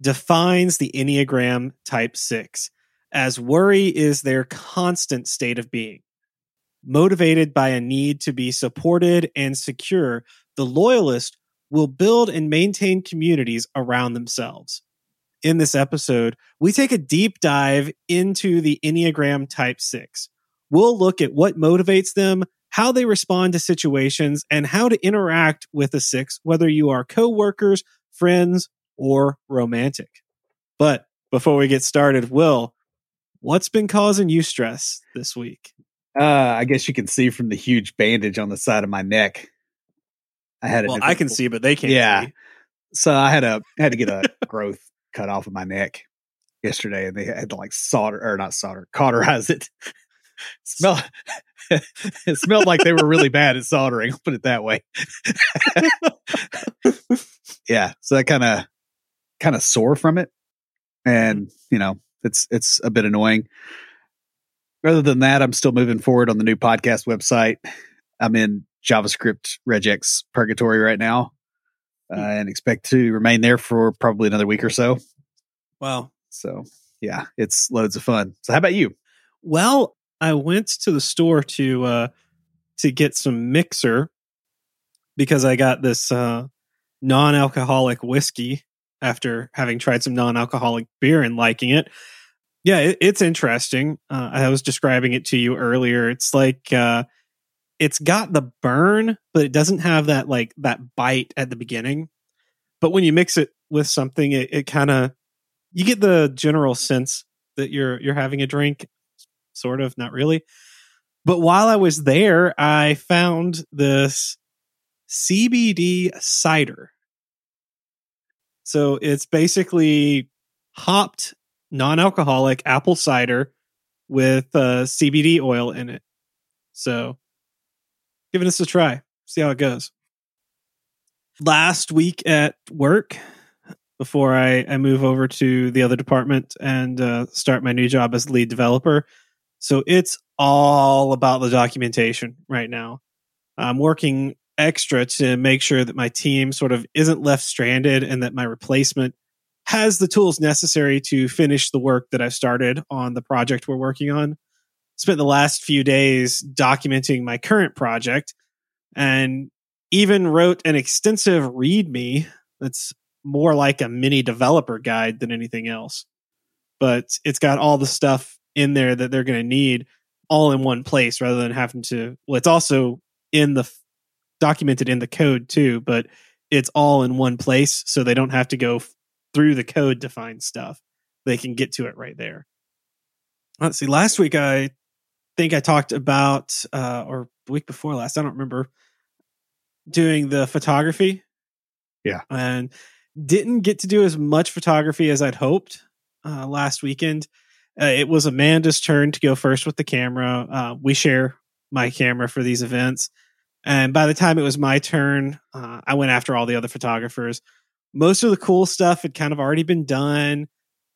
defines the Enneagram Type 6, as worry is their constant state of being. Motivated by a need to be supported and secure, the loyalist will build and maintain communities around themselves. In this episode, we take a deep dive into the Enneagram Type 6. We'll look at what motivates them, how they respond to situations, and how to interact with a six, whether you are coworkers, friends, or romantic. But before we get started, Will, what's been causing you stress this week? Uh, I guess you can see from the huge bandage on the side of my neck. I had well, I can see, but they can't. Yeah. See. So I had a had to get a growth cut off of my neck yesterday, and they had to like solder or not solder, cauterize it. Smell. it smelled like they were really bad at soldering. I'll put it that way. yeah, so that kind of kind of sore from it, and you know it's it's a bit annoying. Other than that, I'm still moving forward on the new podcast website. I'm in JavaScript regex purgatory right now, uh, and expect to remain there for probably another week or so. Wow. So yeah, it's loads of fun. So how about you? Well, I went to the store to uh to get some mixer because I got this uh non-alcoholic whiskey after having tried some non-alcoholic beer and liking it. Yeah, it, it's interesting. Uh, I was describing it to you earlier. It's like uh, it's got the burn, but it doesn't have that like that bite at the beginning. But when you mix it with something, it, it kind of you get the general sense that you're you're having a drink, sort of, not really. But while I was there, I found this CBD cider so it's basically hopped non-alcoholic apple cider with uh, CBD oil in it. So giving this a try. See how it goes. Last week at work, before I, I move over to the other department and uh, start my new job as lead developer. So it's all about the documentation right now. I'm working extra to make sure that my team sort of isn't left stranded and that my replacement has the tools necessary to finish the work that I've started on the project we're working on. Spent the last few days documenting my current project and even wrote an extensive README that's more like a mini developer guide than anything else. But it's got all the stuff in there that they're going to need all in one place rather than having to, well, it's also in the documented in the code too, but it's all in one place so they don't have to go f- through the code to find stuff. They can get to it right there. Let's see. Last week, I think I talked about, uh, or the week before last, I don't remember, doing the photography. Yeah. And didn't get to do as much photography as I'd hoped uh, last weekend. Uh, it was Amanda's turn to go first with the camera. Uh, we share my camera for these events. And by the time it was my turn, uh, I went after all the other photographers. Most of the cool stuff had kind of already been done.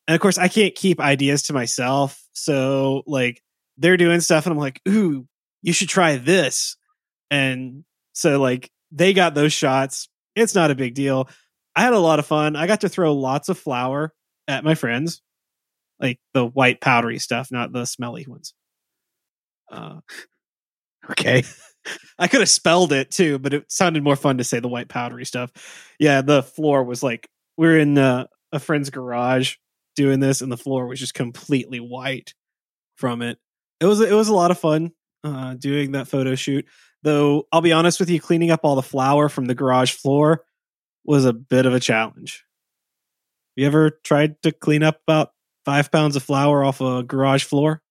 And of course, I can't keep ideas to myself. So, like, they're doing stuff, and I'm like, ooh, you should try this. And so, like, they got those shots. It's not a big deal. I had a lot of fun. I got to throw lots of flour at my friends, like the white powdery stuff, not the smelly ones. Uh, okay. I could have spelled it too, but it sounded more fun to say the white powdery stuff. Yeah, the floor was like we are in uh, a friend's garage doing this, and the floor was just completely white from it. It was it was a lot of fun uh, doing that photo shoot. Though I'll be honest with you, cleaning up all the flour from the garage floor was a bit of a challenge. Have you ever tried to clean up about five pounds of flour off a garage floor?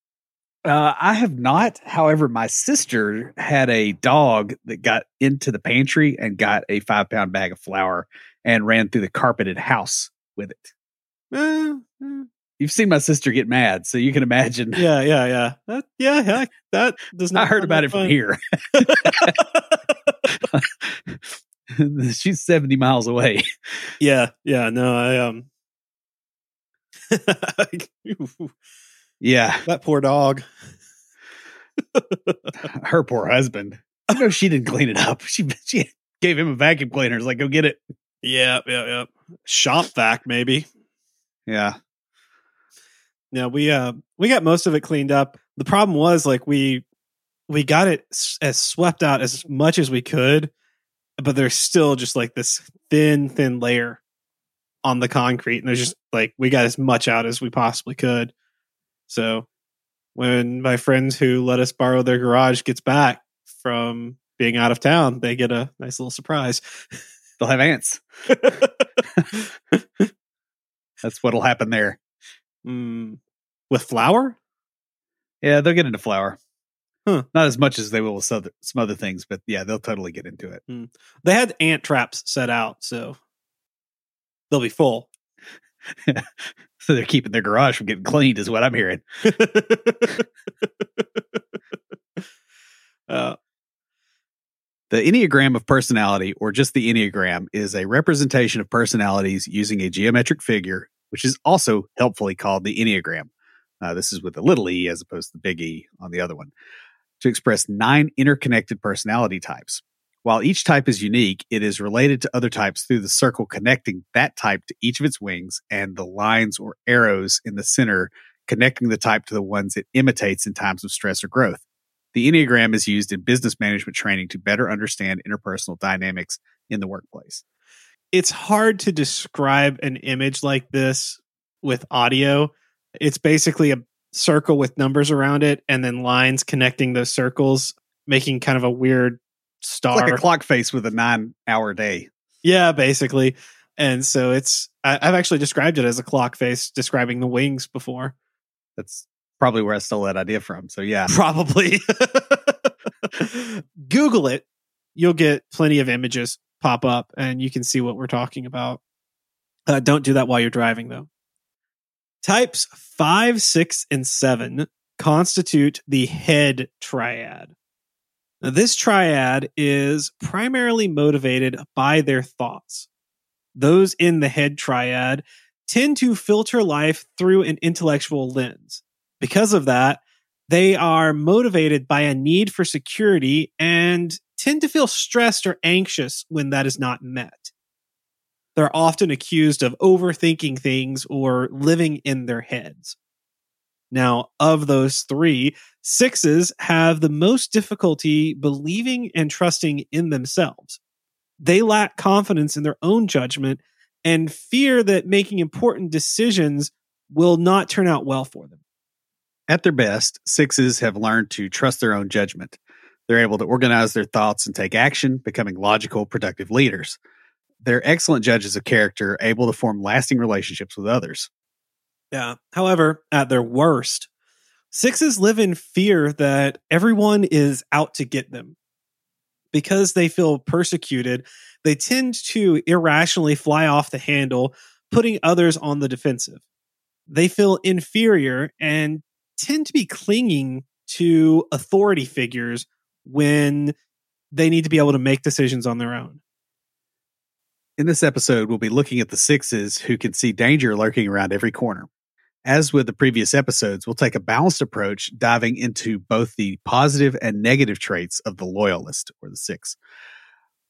Uh, I have not. However, my sister had a dog that got into the pantry and got a five pound bag of flour and ran through the carpeted house with it. Eh, eh. You've seen my sister get mad, so you can imagine. Yeah, yeah, yeah. That, yeah, yeah. That does not. I heard about it from here. She's 70 miles away. yeah, yeah. No, I um. Yeah, that poor dog. her poor husband. I know she didn't clean it up. She she gave him a vacuum cleaner. It's like, go get it. Yeah, yeah, yeah. Shop vac, maybe. Yeah. Yeah, we uh we got most of it cleaned up. The problem was like we we got it as swept out as much as we could, but there's still just like this thin, thin layer on the concrete, and there's just like we got as much out as we possibly could. So when my friends who let us borrow their garage gets back from being out of town, they get a nice little surprise. They'll have ants. That's what'll happen there. Mm, with flour? Yeah, they'll get into flour. Huh. Not as much as they will with some other, some other things, but yeah, they'll totally get into it. They had ant traps set out, so they'll be full. So they're keeping their garage from getting cleaned, is what I'm hearing. uh, The Enneagram of personality, or just the Enneagram, is a representation of personalities using a geometric figure, which is also helpfully called the Enneagram. Uh, this is with the little e as opposed to the big E on the other one, to express nine interconnected personality types. While each type is unique, it is related to other types through the circle connecting that type to each of its wings and the lines or arrows in the center connecting the type to the ones it imitates in times of stress or growth. The Enneagram is used in business management training to better understand interpersonal dynamics in the workplace. it's hard to describe an image like this with audio. It's basically a circle with numbers around it and then lines connecting those circles, making kind of a weird It's like a clock face with a nine hour day. yeah, basically. And so it's, I, I've actually described it as a clock face, describing the wings before. That's probably where I stole that idea from. So, yeah. Probably. Google it. You'll get plenty of images pop up and you can see what we're talking about. Uh, don't do that while you're driving, though. Types five, six, and seven constitute the head triad. Now, this triad is primarily motivated by their thoughts. Those in the head triad tend to filter life through an intellectual lens. Because of that, they are motivated by a need for security and tend to feel stressed or anxious when that is not met. They're often accused of overthinking things or living in their heads. Now, of those three, sixes have the most difficulty believing and trusting in themselves. They lack confidence in their own judgment and fear that making important decisions will not turn out well for them. At their best, sixes have learned to trust their own judgment. They're able to organize their thoughts and take action, becoming logical, productive leaders. They're excellent judges of character, able to form lasting relationships with others. Yeah. However, at their worst, sixes live in fear that everyone is out to get them. Because they feel persecuted, they tend to irrationally fly off the handle, putting others on the defensive. They feel inferior and tend to be clinging to authority figures when they need to be able to make decisions on their own. In this episode, we'll be looking at the sixes who can see danger lurking around every corner. As with the previous episodes, we'll take a balanced approach, diving into both the positive and negative traits of the loyalist or the six.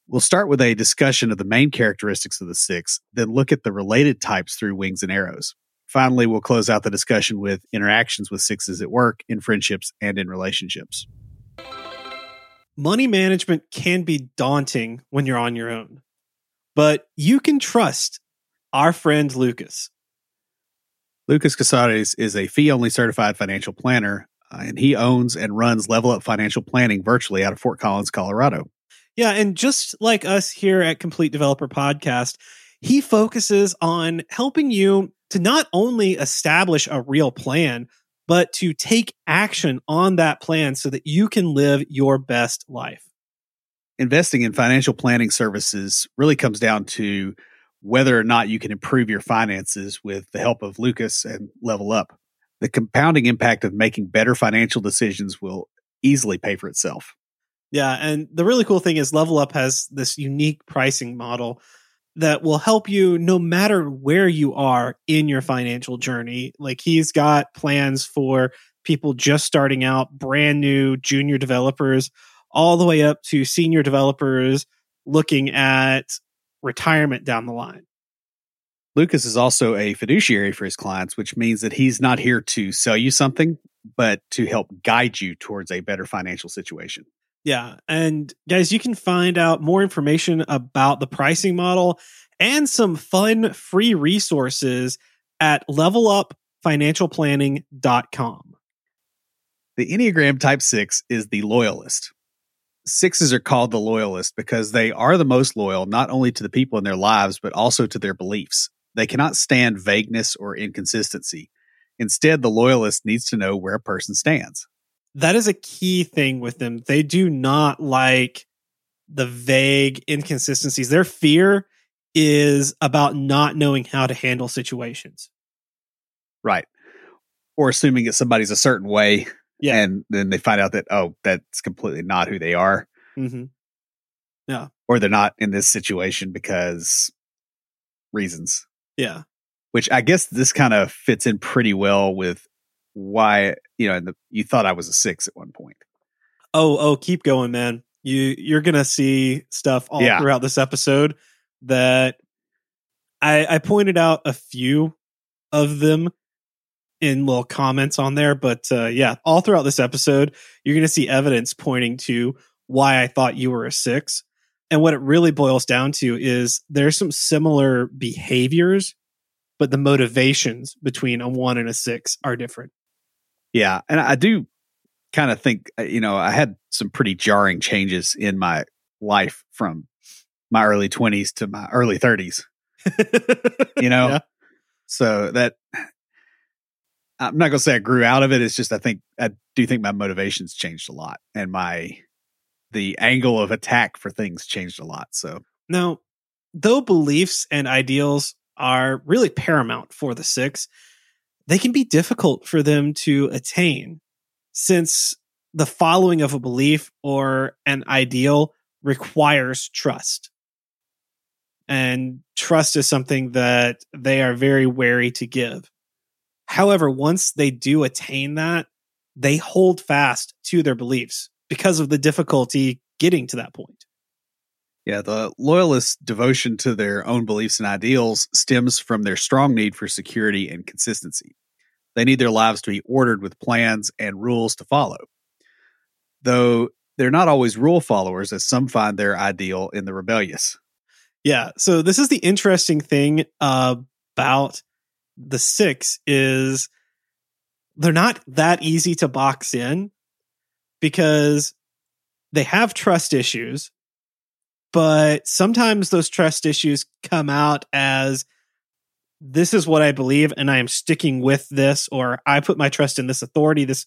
We'll start with a discussion of the main characteristics of the six, then look at the related types through wings and arrows. Finally, we'll close out the discussion with interactions with sixes at work, in friendships, and in relationships. money management can be daunting when you're on your own, but you can trust our friend Lucas. Lucas Casares is a fee only certified financial planner, uh, and he owns and runs Level Up Financial Planning virtually out of Fort Collins, Colorado. Yeah, and just like us here at Complete Developer Podcast, he focuses on helping you to not only establish a real plan, but to take action on that plan so that you can live your best life. Investing in financial planning services really comes down to whether or not you can improve your finances with the help of Lucas and Level Up. The compounding impact of making better financial decisions will easily pay for itself. Yeah, and the really cool thing is Level Up has this unique pricing model that will help you no matter where you are in your financial journey. Like he's got plans for people just starting out, brand new junior developers, all the way up to senior developers looking at retirement down the line. Lucas is also a fiduciary for his clients, which means that he's not here to sell you something, but to help guide you towards a better financial situation. Yeah. And guys, you can find out more information about the pricing model and some fun free resources at levelupfinancialplanning.com. The Enneagram Type 6 is the loyalist. Sixes are called the loyalist because they are the most loyal not only to the people in their lives, but also to their beliefs. They cannot stand vagueness or inconsistency. Instead, the loyalist needs to know where a person stands. That is a key thing with them. They do not like the vague inconsistencies. Their fear is about not knowing how to handle situations. Right. Or assuming that somebody's a certain way. Yeah. And then they find out that, oh, that's completely not who they are. Mm-hmm. Yeah. Or they're not in this situation because reasons. Yeah. Which I guess this kind of fits in pretty well with why, you know, the, you thought I was a six at one point. Oh, oh, keep going, man. You you're gonna see stuff all Yeah. throughout this episode that I I pointed out a few of them in little comments on there, but uh, yeah, all throughout this episode, you're gonna see evidence pointing to why I thought you were a six. And what it really boils down to is there's some similar behaviors, but the motivations between a one and a six are different. Yeah. And I do kind of think, uh, you know, I had some pretty jarring changes in my life from my early 20s to my early 30s. You know? Yeah. So that I'm not to say I grew out of it. It's just I think I do think my motivations changed a lot and my the angle of attack for things changed a lot. So Now, though beliefs and ideals are really paramount for the six, they can be difficult for them to attain since the following of a belief or an ideal requires trust. And trust is something that they are very wary to give. However, once they do attain that, they hold fast to their beliefs because of the difficulty getting to that point. Yeah, the loyalists' devotion to their own beliefs and ideals stems from their strong need for security and consistency. They need their lives to be ordered with plans and rules to follow. Though they're not always rule followers, as some find their ideal in the rebellious. Yeah. So this is the interesting thing about the six is they're not that easy to box in because they have trust issues, but sometimes those trust issues come out as this is what I believe and I am sticking with this or I put my trust in this authority, this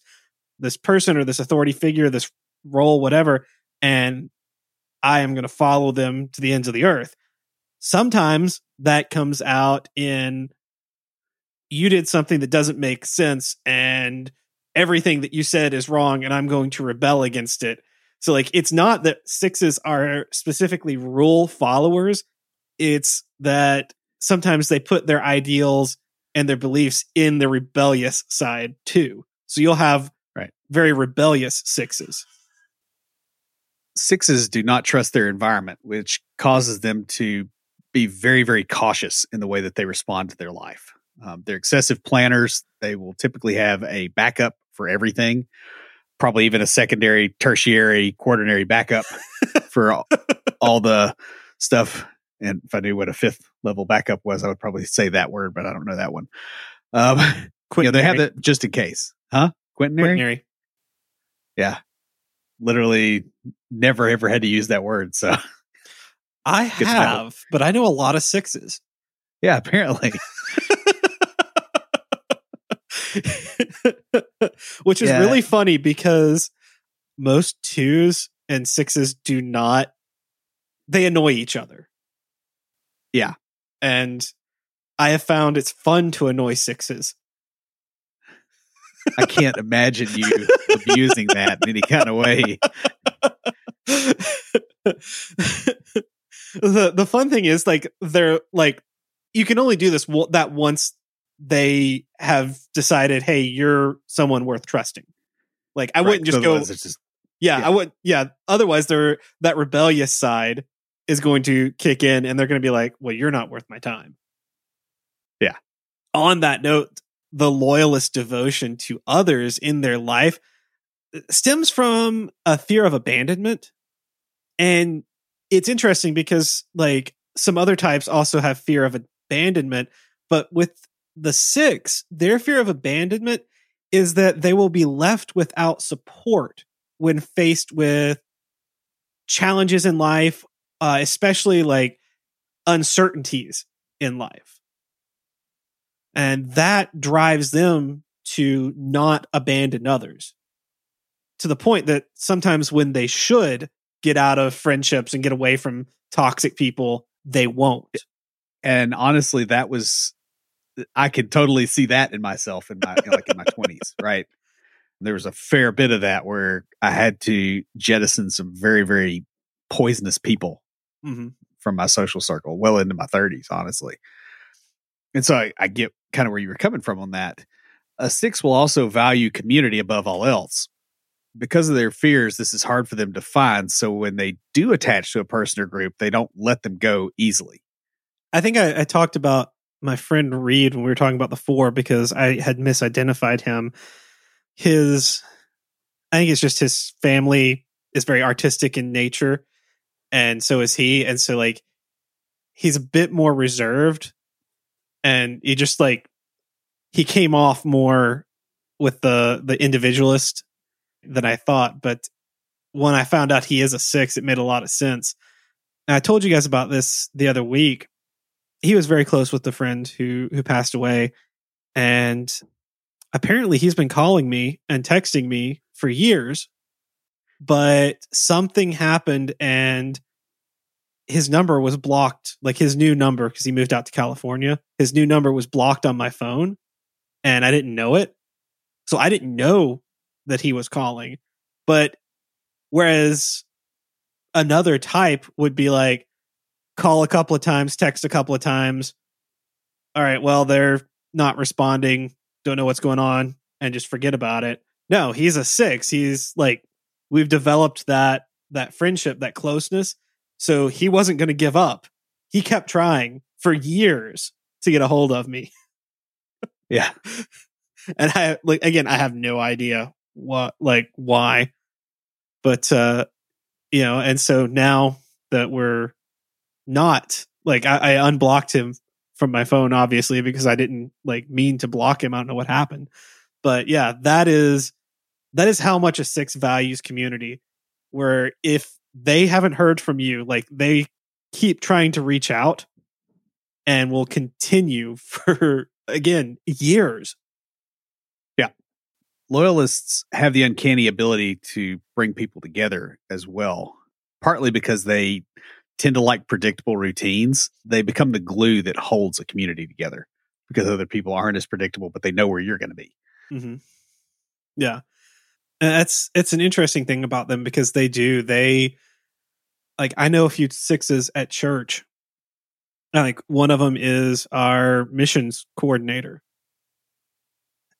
this person or this authority figure, this role, whatever, and I am going to follow them to the ends of the earth. Sometimes that comes out in you did something that doesn't make sense and everything that you said is wrong and I'm going to rebel against it. So like it's not that sixes are specifically rule followers. It's that sometimes they put their ideals and their beliefs in the rebellious side too. So you'll have Right. very rebellious sixes. Sixes do not trust their environment, which causes them to be very, very cautious in the way that they respond to their life. Um, they're excessive planners. They will typically have a backup for everything, probably even a secondary, tertiary, quaternary backup for all, all the stuff. And if I knew what a fifth level backup was, I would probably say that word, but I don't know that one. Um, you know, they have that just in case, huh? Quintenary? Quaternary. Yeah. Literally never ever had to use that word. So I have, but I know a lot of sixes. yeah, apparently. Which is Yeah. really funny because most twos and sixes do not they annoy each other. Yeah. and I have found it's fun to annoy sixes. I can't imagine you abusing that in any kind of way. the the fun thing is like they're like you can only do this w- that once they have decided hey you're someone worth trusting like i Right, wouldn't just go otherwise just yeah, yeah. i would yeah otherwise they're that rebellious side is going to kick in and they're going to be like well you're not worth my time Yeah. on that note the loyalist devotion to others in their life uh, stems from a fear of abandonment and it's interesting because like some other types also have fear of abandonment but with the six their fear of abandonment is that they will be left without support when faced with challenges in life uh, especially like uncertainties in life. And that drives them to not abandon others to the point that sometimes when they should get out of friendships and get away from toxic people they won't. And honestly that was i could totally see that in myself in my like in my 20s right? There was a fair bit of that where i had to jettison some very very poisonous people mm-hmm. from my social circle well into my 30s honestly. And so i, I get kind of where you were coming from on that. A six will also value community above all else. Because of their fears this is hard for them to find so when they do attach to a person or group they don't let them go easily. I think I, I talked about my friend Reed when we were talking about the four because I had misidentified him. His, I think it's just his family is very artistic in nature, and so is he. And so, like, he's a bit more reserved, and he just like he came off more with the the individualist than I thought. But when I found out he is a six, it made a lot of sense. And I told you guys about this the other week he was very close with the friend who who passed away. And apparently he's been calling me and texting me for years but something happened and his number was blocked like his new number because he moved out to california. His new number was blocked on my phone and i didn't know it. So i didn't know that he was calling. But whereas another type would be like call a couple of times, text a couple of times. All right, well, they're not responding, don't know what's going on, and just forget about it. No, he's a six. He's like, we've developed that that friendship, that closeness. So he wasn't going to give up. He kept trying for years to get a hold of me. yeah and I like again, I have no idea what like why. But uh you know, and so now that we're not like I, I unblocked him from my phone, obviously, because I didn't like mean to block him. I don't know what happened. But yeah, that is that is how much a six values community. Where if they haven't heard from you, like they keep trying to reach out and will continue for again years. Yeah. Loyalists have the uncanny ability to bring people together as well partly because they tend to like predictable routines they become the glue that holds a community together because other people aren't as predictable but they know where you're going to be Mm-hmm. Yeah, and that's it's an interesting thing about them because they do they like I know a few sixes at church. Like one of them is our missions coordinator,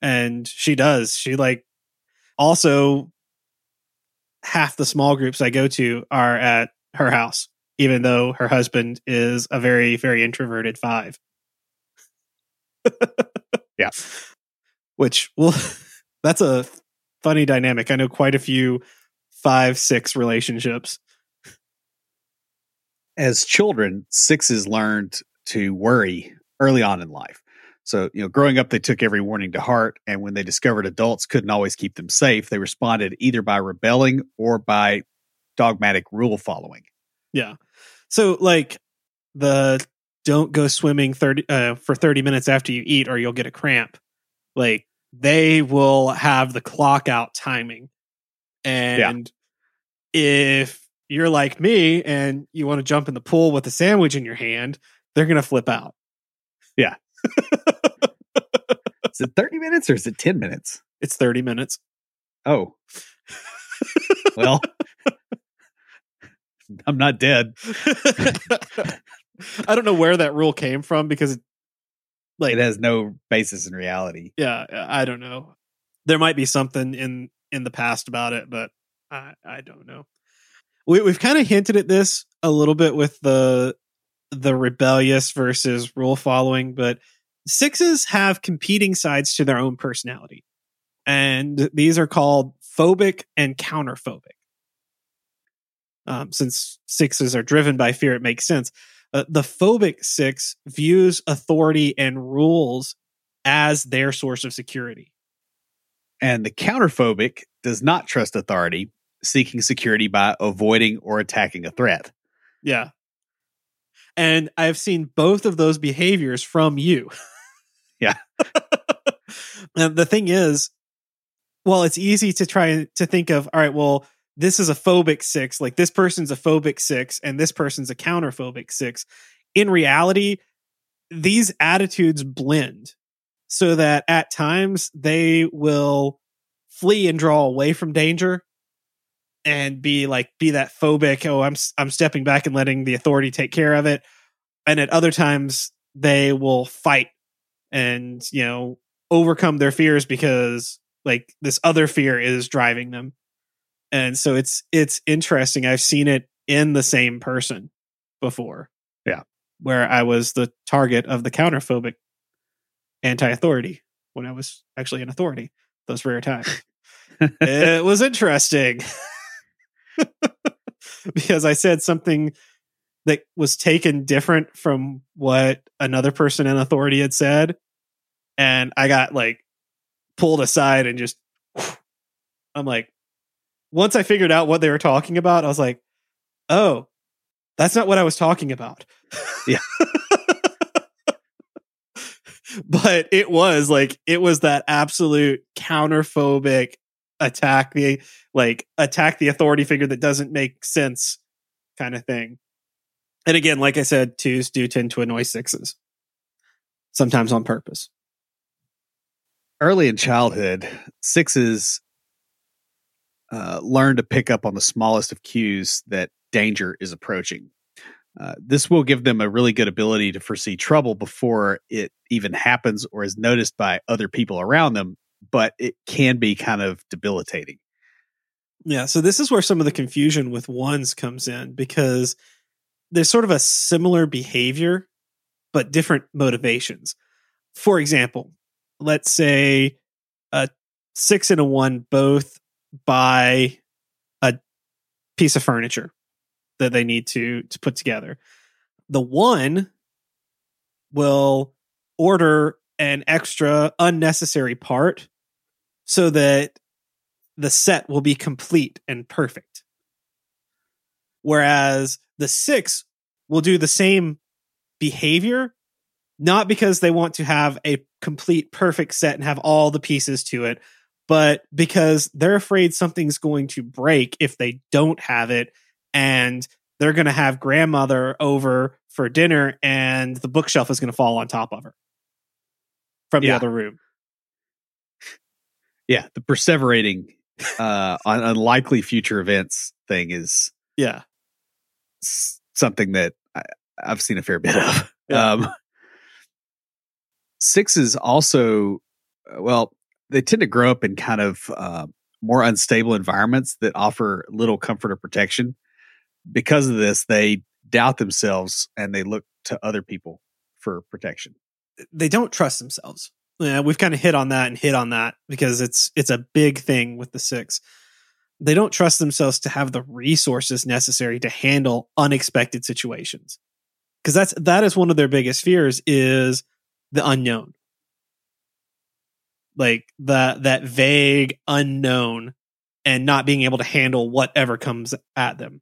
and she does she like also half the small groups I go to are at her house, even though her husband is a very very introverted five. Yeah. which well that's a funny dynamic. I know quite a few five six relationships. As children sixes learned to worry early on in life. So you know growing up they took every warning to heart and when they discovered adults couldn't always keep them safe they responded either by rebelling or by dogmatic rule following. Yeah so like the don't go swimming 30 uh, for 30 minutes after you eat or you'll get a cramp like they will have the clock out timing and if you're like me and you want to jump in the pool with a sandwich in your hand they're going to flip out Yeah. Is it 30 minutes or is it 10 minutes? It's 30 minutes. Oh. well, I'm not dead. I don't know where that rule came from because, like, It has no basis in reality. yeah, I don't know. There might be something in in the past about it, but I I don't know. We we've kind of hinted at this a little bit with the the rebellious versus rule following, but sixes have competing sides to their own personality. And these are called phobic and counterphobic. Um, since sixes are driven by fear, it makes sense. Uh, the phobic six views authority and rules as their source of security. And the counterphobic does not trust authority, seeking security by avoiding or attacking a threat. Yeah. And I've seen both of those behaviors from you. Yeah. and the thing is, well, it's easy to try to think of, all right, well, this is a phobic six, like this person's a phobic six, and this person's a counterphobic six. In reality, these attitudes blend so that at times they will flee and draw away from danger and be like be that phobic oh i'm i'm stepping back and letting the authority take care of it and at other times they will fight and you know overcome their fears because like this other fear is driving them and so it's it's interesting i've seen it in the same person before Yeah. where i was the target of the counterphobic anti-authority when i was actually an authority those rare times it was interesting because I said something that was taken different from what another person in authority had said. And I got like pulled aside and just, I'm like, once I figured out what they were talking about, I was like, oh, that's not what I was talking about. Yeah. but it was like, it was that absolute counterphobic attack the like attack the authority figure that doesn't make sense kind of thing. And again, like I said, twos do tend to annoy sixes, sometimes on purpose. Early in childhood, sixes uh, learn to pick up on the smallest of cues that danger is approaching. Uh, this will give them a really good ability to foresee trouble before it even happens or is noticed by other people around them, but it can be kind of debilitating. Yeah, so this is where some of the confusion with ones comes in because there's sort of a similar behavior, but different motivations. For example, let's say a six and a one both buy a piece of furniture that they need to to put together. The one will order an extra unnecessary part so that the set will be complete and perfect. Whereas the six will do the same behavior, not because they want to have a complete perfect set and have all the pieces to it, but because they're afraid something's going to break if they don't have it. And they're going to have grandmother over for dinner and the bookshelf is going to fall on top of her from the Yeah. other room. Yeah, the perseverating uh, on unlikely future events thing is Yeah. something that I, I've seen a fair bit of. Yeah. Um, sixes also, uh, well, they tend to grow up in kind of uh, more unstable environments that offer little comfort or protection. Because of this, they doubt themselves and they look to other people for protection. they don't trust themselves. Yeah, we've kind of hit on that and hit on that because it's it's a big thing with the six. They don't trust themselves to have the resources necessary to handle unexpected situations. Because that's that is one of their biggest fears is the unknown. Like that that vague unknown and not being able to handle whatever comes at them.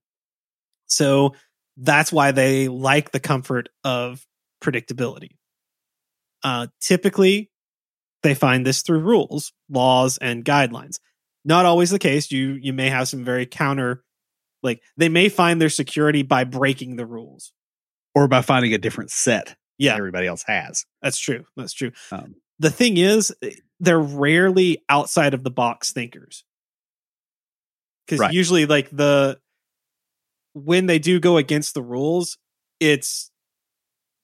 So that's why they like the comfort of predictability. Uh, typically, they find this through rules, laws, and guidelines. Not always the case. You you may have some very counter, like they may find their security by breaking the rules. Or by finding a different set. Yeah. everybody else has. That's true. That's true. Um, The thing is, they're rarely outside of the box thinkers. Because Right. usually, like the when they do go against the rules, it's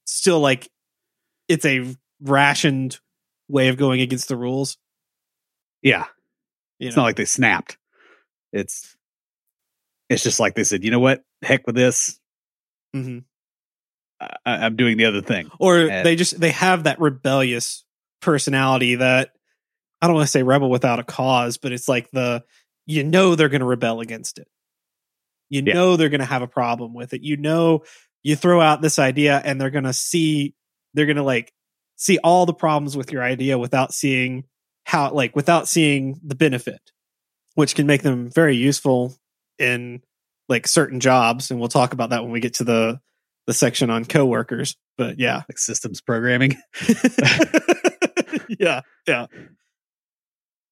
still like it's a rationed way of going against the rules. yeah, You it's know? not like they snapped. It's it's just like they said, you know what? Heck with this. Mhm. I, I'm doing the other thing. or And- they just they have that rebellious personality that I don't want to say rebel without a cause, but it's like the you know they're going to rebel against it. You Yeah. know they're going to have a problem with it. You know you throw out this idea and they're going to see they're going to like see all the problems with your idea without seeing how like without seeing the benefit, which can make them very useful in like certain jobs and we'll talk about that when we get to the the section on coworkers. But yeah. Like systems programming. yeah, yeah.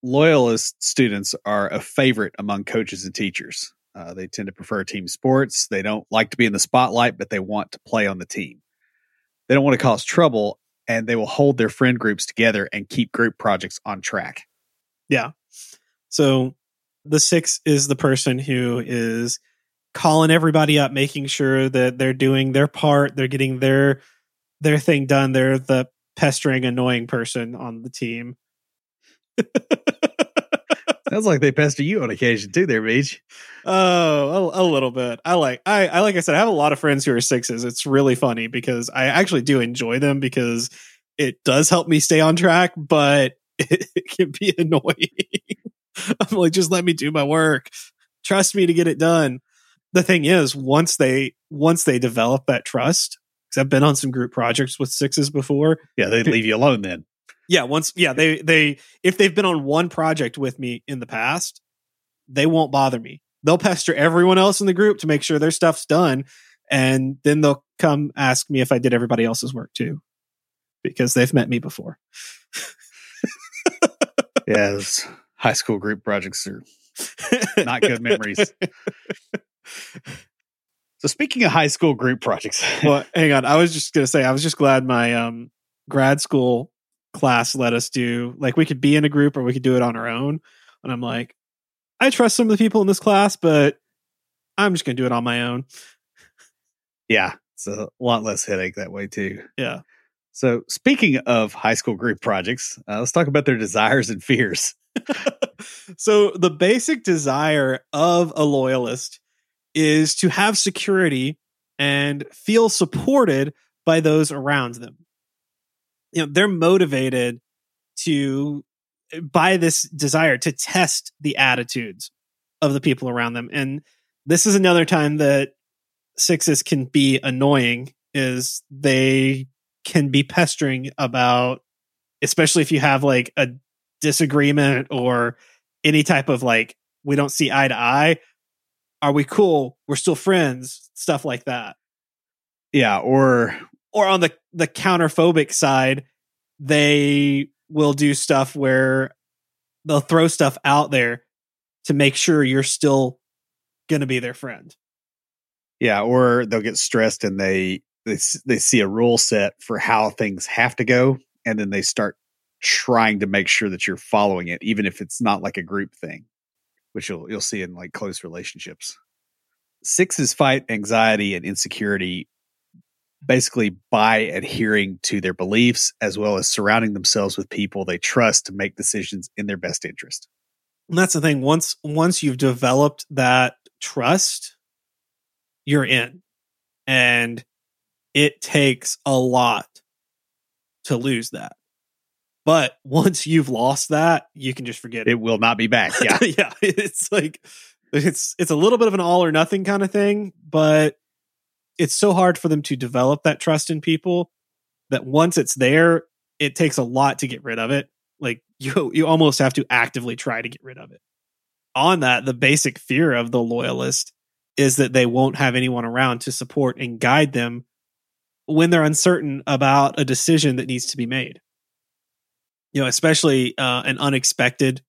Loyalist students are a favorite among coaches and teachers. Uh, they tend to prefer team sports. They don't like to be in the spotlight, but they want to play on the team. They don't want to cause trouble, and they will hold their friend groups together and keep group projects on track. Yeah. So the six is the person who is calling everybody up, making sure that they're doing their part, they're getting their their thing done. They're the pestering, annoying person on the team. Sounds like they pester you on occasion too, there, Beej. Oh, a, a little bit. I like I, I like I said, I have a lot of friends who are sixes. It's really funny because I actually do enjoy them because it does help me stay on track, but it, it can be annoying. I'm like, just let me do my work. Trust me to get it done. The thing is, once they once they develop that trust, because I've been on some group projects with sixes before, Yeah, they'd leave you alone then. yeah once yeah they they if they've been on one project with me in the past they won't bother me they'll pester everyone else in the group to make sure their stuff's done and then they'll come ask me if i did everybody else's work too because they've met me before Yeah, high school group projects are not good memories. So, speaking of high school group projects, well hang on. I was just gonna say i was just glad my um grad school class let us do like we could be in a group or we could do it on our own. And i'm like i trust some of the people in this class but i'm just gonna do it on my own. Yeah, it's a lot less headache that way too. yeah. So, speaking of high school group projects, uh, let's talk about their desires and fears. so the basic desire of a loyalist is to have security and feel supported by those around them. You know, they're motivated to eh, by this desire to test the attitudes of the people around them. And this is another time that sixes can be annoying is they can be pestering about especially if you have like a disagreement or any type of like we don't see eye to eye are we cool? We're still friends stuff like that. Yeah, or or on the the counterphobic side they will do stuff where they'll throw stuff out there to make sure you're still going to be their friend. Yeah, or they'll get stressed and they they they see a rule set for how things have to go, and then they start trying to make sure that you're following it, even if it's not like a group thing, which you'll you'll see in like close relationships. Sixes fight anxiety and insecurity basically by adhering to their beliefs as well as surrounding themselves with people they trust to make decisions in their best interest. and that's the thing once once you've developed that trust you're in and it takes a lot to lose that but once you've lost that you can just forget it It will not be back. Yeah. yeah it's like it's it's a little bit of an all or nothing kind of thing but it's so hard for them to develop that trust in people that once it's there it takes a lot to get rid of it like you you almost have to actively try to get rid of it on that the basic fear of the loyalist is that they won't have anyone around to support and guide them when they're uncertain about a decision that needs to be made you know especially uh, an unexpected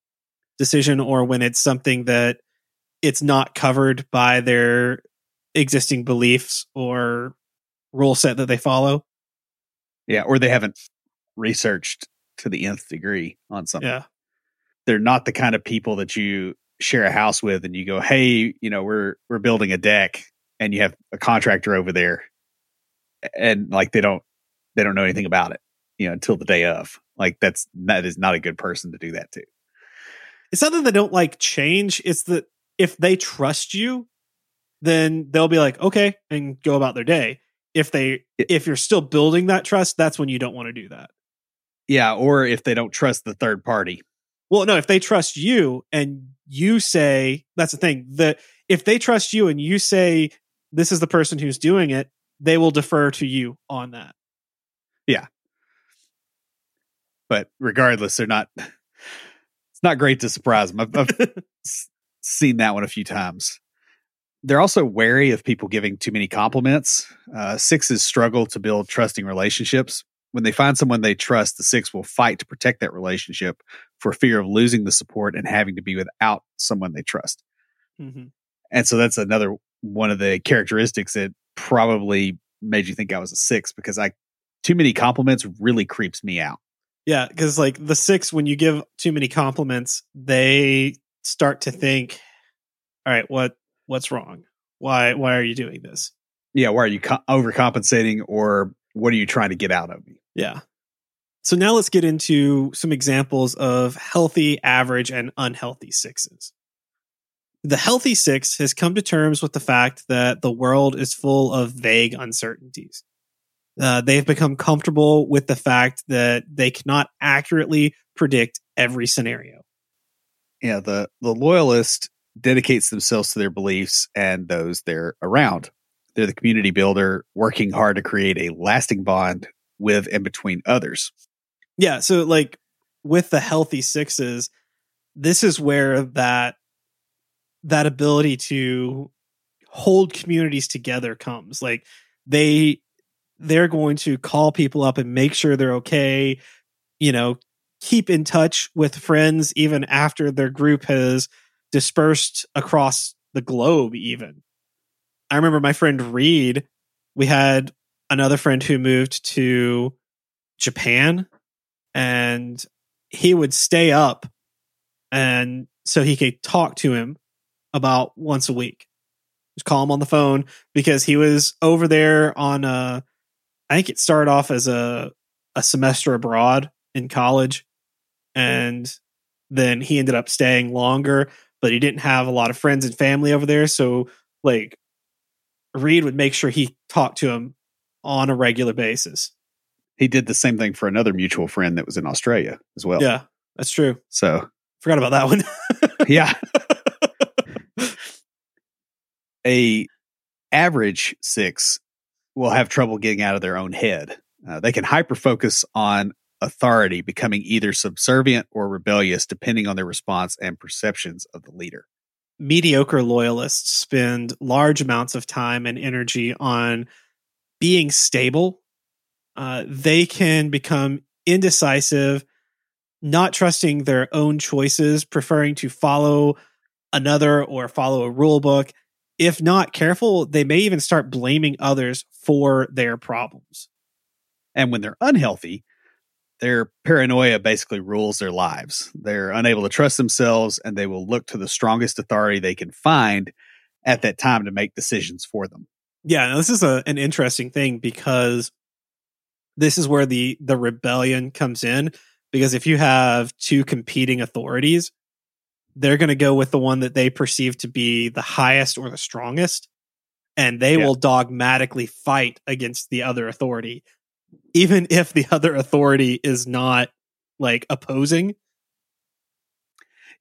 decision or when it's something that it's not covered by their existing beliefs or rule set that they follow Yeah, or they haven't researched to the nth degree on something. Yeah. They're not the kind of people that you share a house with and you go, "Hey, you know, we're we're building a deck," and you have a contractor over there, and like they don't they don't know anything about it, you know, until the day of. Like that's that is not a good person to do that to. It's not that they don't like change. It's that if they trust you, then they'll be like, okay, and go about their day. If they if you're still building that trust, that's when you don't want to do that. Yeah, or if they don't trust the third party. Well, no, if they trust you and you say that's the thing. that if they trust you and you say this is the person who's doing it, they will defer to you on that. But regardless, they're not. It's not great to surprise them. I've, I've seen that one a few times. They're also wary of people giving too many compliments. Uh, sixes struggle to build trusting relationships. When they find someone they trust, the six will fight to protect that relationship for fear of losing the support and having to be without someone they trust. Mhm. And so that's another one of the characteristics that probably made you think I was a six because I too many compliments really creeps me out. Yeah, because like the six, when you give too many compliments, they start to think, "All right, what what's wrong? Why why are you doing this?" Yeah, why are you co- overcompensating or what are you trying to get out of me? Yeah. So now let's get into some examples of healthy, average, and unhealthy sixes. The healthy six has come to terms with the fact that the world is full of vague uncertainties. Uh, they've become comfortable with the fact that they cannot accurately predict every scenario. Yeah, the the loyalist dedicates themselves to their beliefs and those they're around. They're the community builder working hard to create a lasting bond with and between others. Yeah, so like with the healthy sixes, this is where that that ability to hold communities together comes. Like they they're going to call people up and make sure they're okay, you know, keep in touch with friends even after their group has dispersed across the globe even. I remember my friend Reed, we had another friend who moved to Japan and he would stay up and so he could talk to him about once a week. Just call him on the phone because he was over there on a I think it started off as a a semester abroad in college and then he ended up staying longer but he didn't have a lot of friends and family over there so like Reed would make sure he talked to him on a regular basis. He did the same thing for another mutual friend that was in Australia as well. Yeah, that's true. So, Forgot about that one. yeah, a average six will have trouble getting out of their own head. Uh, they can hyper focus on authority, becoming either subservient or rebellious, depending on their response and perceptions of the leader. Mediocre loyalists spend large amounts of time and energy on being stable. Uh, they can become indecisive, not trusting their own choices, preferring to follow another or follow a rule book. If not careful, they may even start blaming others for their problems. And when they're unhealthy, their paranoia basically rules their lives. They're unable to trust themselves and they will look to the strongest authority they can find at that time to make decisions for them. Yeah, this is a, an interesting thing because this is where the the rebellion comes in because if you have two competing authorities, they're going to go with the one that they perceive to be the highest or the strongest and they Yeah. will dogmatically fight against the other authority even if the other authority is not like opposing.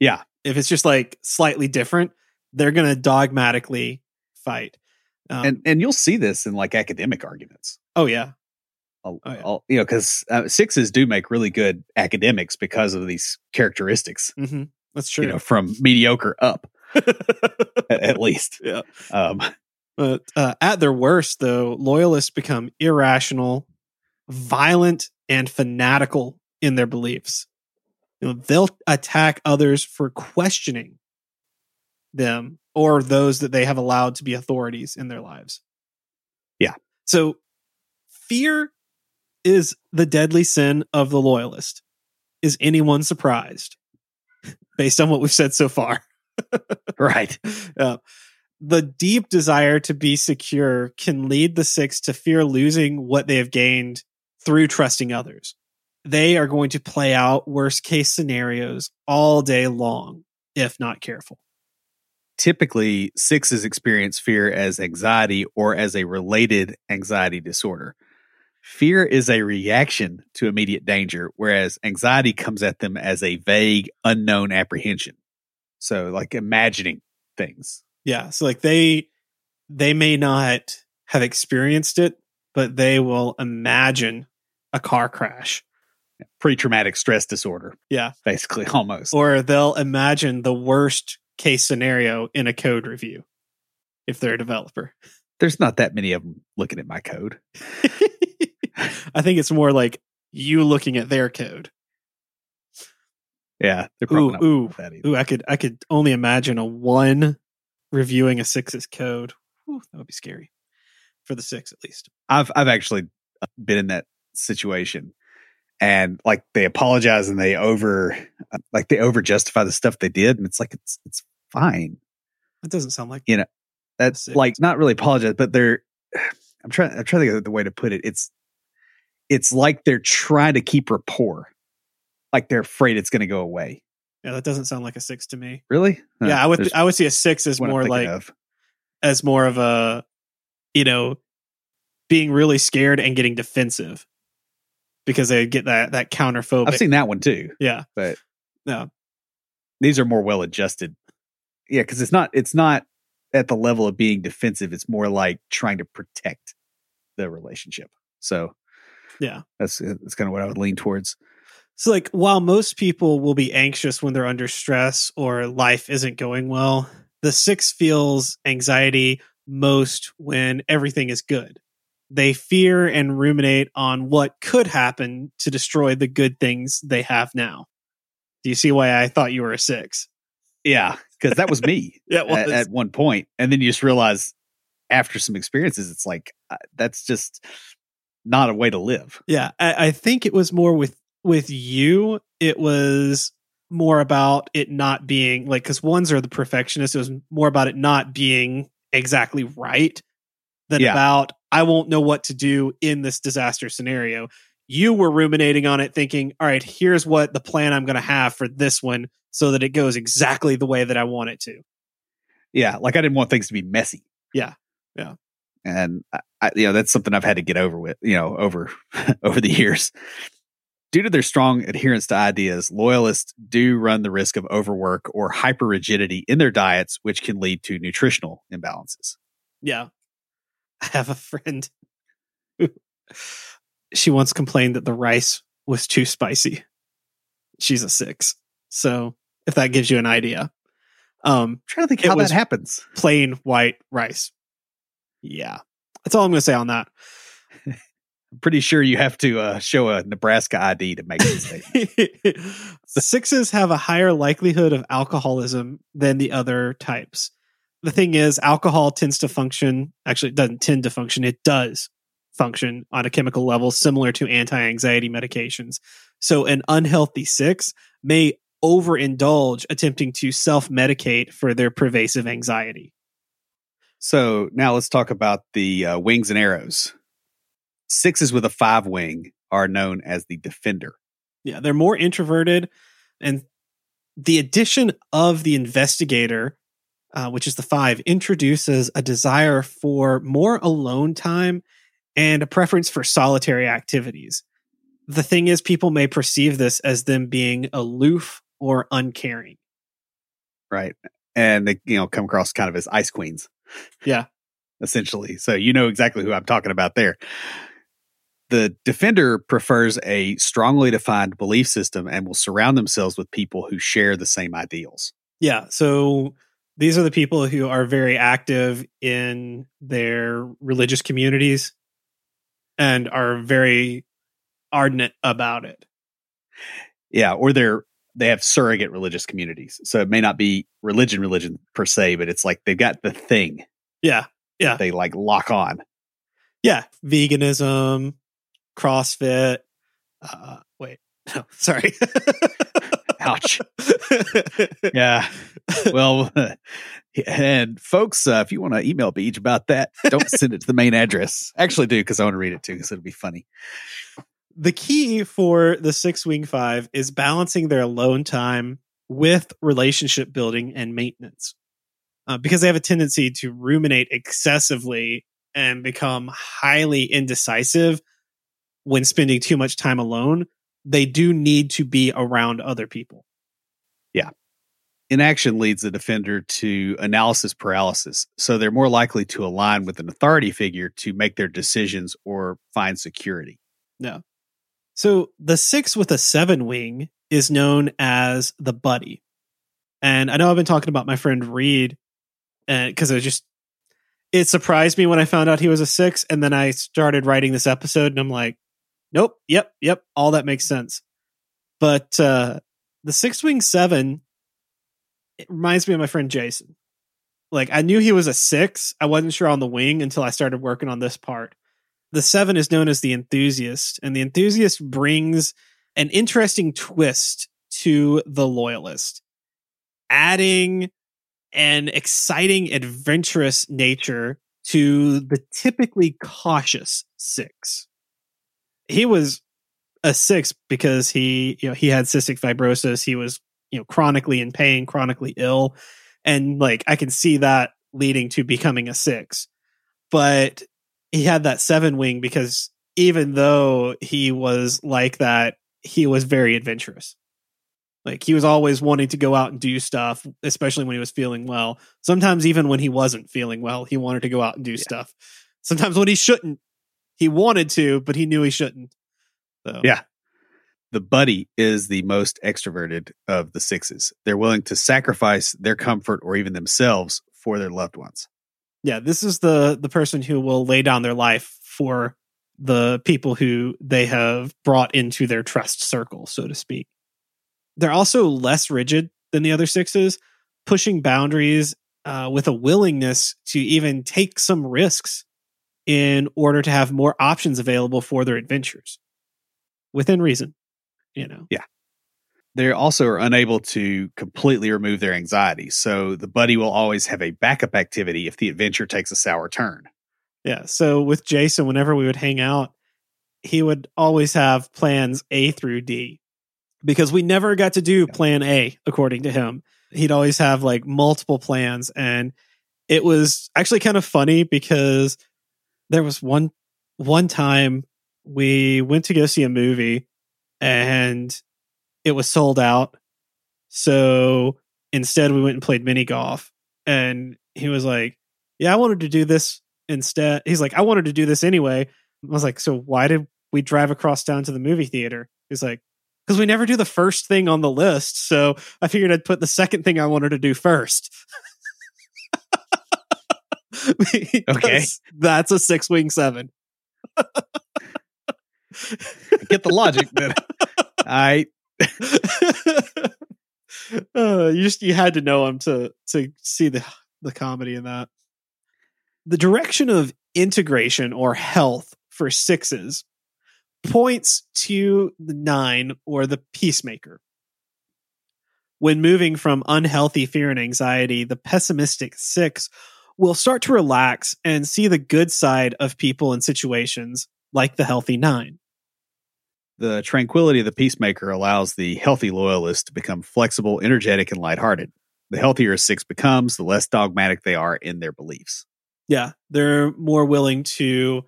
Yeah. If it's just like slightly different, they're going to dogmatically fight. Um, and and you'll see this in like academic arguments. oh yeah. I'll- Oh, yeah. I'll- you know, because uh, sixes do make really good academics because of these characteristics. hmm That's true. You know, from mediocre up at, at least. yeah. Um, But uh, at their worst, though, loyalists become irrational, violent, and fanatical in their beliefs. You know, they'll attack others for questioning them or those that they have allowed to be authorities in their lives. Yeah. So fear is the deadly sin of the loyalist. Is anyone surprised? Based on what we've said so far. Right. Uh, the deep desire to be secure can lead the six to fear losing what they have gained through trusting others. They are going to play out worst case scenarios all day long if not careful. Typically, sixes experience fear as anxiety or as a related anxiety disorder. Fear is a reaction to immediate danger, whereas anxiety comes at them as a vague, unknown apprehension. So, like imagining things. Yeah. So like they they may not have experienced it, but they will imagine a car crash. Pre traumatic stress disorder. Yeah. Basically, almost. Or they'll imagine the worst case scenario in a code review if they're a developer. There's not that many of them looking at my code. I think it's more like you looking at their code. Yeah. They're probably Ooh, ooh. Ooh, I could I could only imagine a one reviewing a six's code. Ooh, that would be scary for the six at least. I've I've actually uh, been in that situation, and like they apologize and they over uh, like they over justify the stuff they did, and it's like it's it's fine. That doesn't sound like That's Sick. like not really apologize, but they're. I'm trying. I'm trying to think of the way to put it. It's it's like they're trying to keep rapport, like they're afraid it's going to go away. yeah. That doesn't sound like a six to me. Really? Huh, yeah, I would I would see a six as more like of. as more of a you know being really scared and getting defensive because they get that that counterphobic. I've seen that one too. yeah, but- no, these are more well adjusted. Yeah, because it's not it's not at the level of being defensive. It's more like trying to protect the relationship. So yeah. that's uh, that's kind of what I would lean towards. So, like, while most people will be anxious when they're under stress or life isn't going well, the six feels anxiety most when everything is good. They fear and ruminate on what could happen to destroy the good things they have now. Do you see why I thought you were a six? Yeah, because that was me Yeah, at, at one point, and then you just realize after some experiences, it's like uh, that's just not a way to live. Yeah, I, I think it was more with with you. It was more about it not being like because ones are the perfectionist. It was more about it not being exactly right than Yeah. about I won't know what to do in this disaster scenario. You were ruminating on it, thinking, "All right, here's what the plan I'm going to have for this one, so that it goes exactly the way that I want it to." Yeah, like I didn't want things to be messy. Yeah. Yeah. and I, I, you know that's something I've had to get over with. You know, over over the years. Due to their strong adherence to ideas, loyalists do run the risk of overwork or hyper rigidity in their diets, which can lead to nutritional imbalances. Yeah. I have a friend who she once complained that the rice was too spicy. She's a six. So if that gives you an idea. Um trying to think how that happens. plain white rice. Yeah. That's all I'm gonna say on that. I'm pretty sure you have to uh, show a Nebraska ID to make this statement. Sixes have a higher likelihood of alcoholism than the other types. The thing is, alcohol tends to function, actually, it doesn't tend to function, it does function on a chemical level similar to anti anxiety medications. So, an unhealthy six may overindulge attempting to self medicate for their pervasive anxiety. So now let's talk about the uh, wings and arrows. Sixes with a five wing are known as the defender. Yeah, they're more introverted, and the addition of the investigator, uh, which is the five, introduces a desire for more alone time and a preference for solitary activities. The thing is, people may perceive this as them being aloof or uncaring. right? And they, you know, come across kind of as ice queens. Yeah. Essentially. So you know exactly who I'm talking about there. The defender prefers a strongly defined belief system and will surround themselves with people who share the same ideals. Yeah, so these are the people who are very active in their religious communities and are very ardent about it. Yeah, or they're they have surrogate religious communities. So it may not be religion religion per se, but it's like they've got the thing Yeah, Yeah. they like lock on. yeah, veganism, CrossFit. Uh, wait, no, sorry. Ouch. yeah. Well, and folks, uh, if you want to email Beej about that, don't send it to the main address. Actually, do because I want to read it too because it'll be funny. The key for the six wing five is balancing their alone time with relationship building and maintenance. Uh, because they have a tendency to ruminate excessively and become highly indecisive when spending too much time alone, they do need to be around other people. Yeah. Inaction leads the defender to analysis paralysis, so they're more likely to align with an authority figure to make their decisions or find security. No. So the six with a seven wing is known as the buddy. And I know I've been talking about my friend Reed uh, and because I just it surprised me when I found out he was a six, and then I started writing this episode, and I'm like, nope, yep, yep, all that makes sense. But uh, the six wing seven it reminds me of my friend Jason. Like I knew he was a six, I wasn't sure on the wing until I started working on this part. The seven is known as the enthusiast, and the enthusiast brings an interesting twist to the loyalist, adding an exciting, adventurous nature to the typically cautious six. He was a six because he, you know, he had cystic fibrosis. He was, you know, chronically in pain, chronically ill. And like, I can see that leading to becoming a six. But he had that seven wing because even though he was like that, he was very adventurous. Like he was always wanting to go out and do stuff, especially when he was feeling well. Sometimes even when he wasn't feeling well, he wanted to go out and do yeah. stuff. Sometimes when he shouldn't, he wanted to, but he knew he shouldn't. So. Yeah. The buddy is the most extroverted of the sixes. They're willing to sacrifice their comfort or even themselves for their loved ones. Yeah, this is the the person who will lay down their life for the people who they have brought into their trust circle, so to speak. They're also less rigid than the other sixes, pushing boundaries uh, with a willingness to even take some risks in order to have more options available for their adventures within reason, you know. Yeah. They also are unable to completely remove their anxiety. So the buddy will always have a backup activity if the adventure takes a sour turn. Yeah. So with Jason, whenever we would hang out, he would always have plans A through D because we never got to do plan A, according to him. He'd always have like multiple plans. And it was actually kind of funny because there was one one time we went to go see a movie and it was sold out. So instead we went and played mini golf. And he was like, Yeah, I wanted to do this instead. He's like, I wanted to do this anyway. I was like, So why did we drive across down to the movie theater? He's like, because we never do the first thing on the list. So I figured I'd put the second thing I wanted to do first. okay. That's a six wing seven. Get the logic, but I. uh, you just you had to know him to to see the the comedy in that. The direction of integration or health for sixes points to the nine or the peacemaker. When moving from unhealthy fear and anxiety, the pessimistic six will start to relax and see the good side of people and situations like the healthy nine. The tranquility of the peacemaker allows the healthy loyalist to become flexible, energetic, and lighthearted. The healthier a six becomes, the less dogmatic they are in their beliefs. Yeah, they're more willing to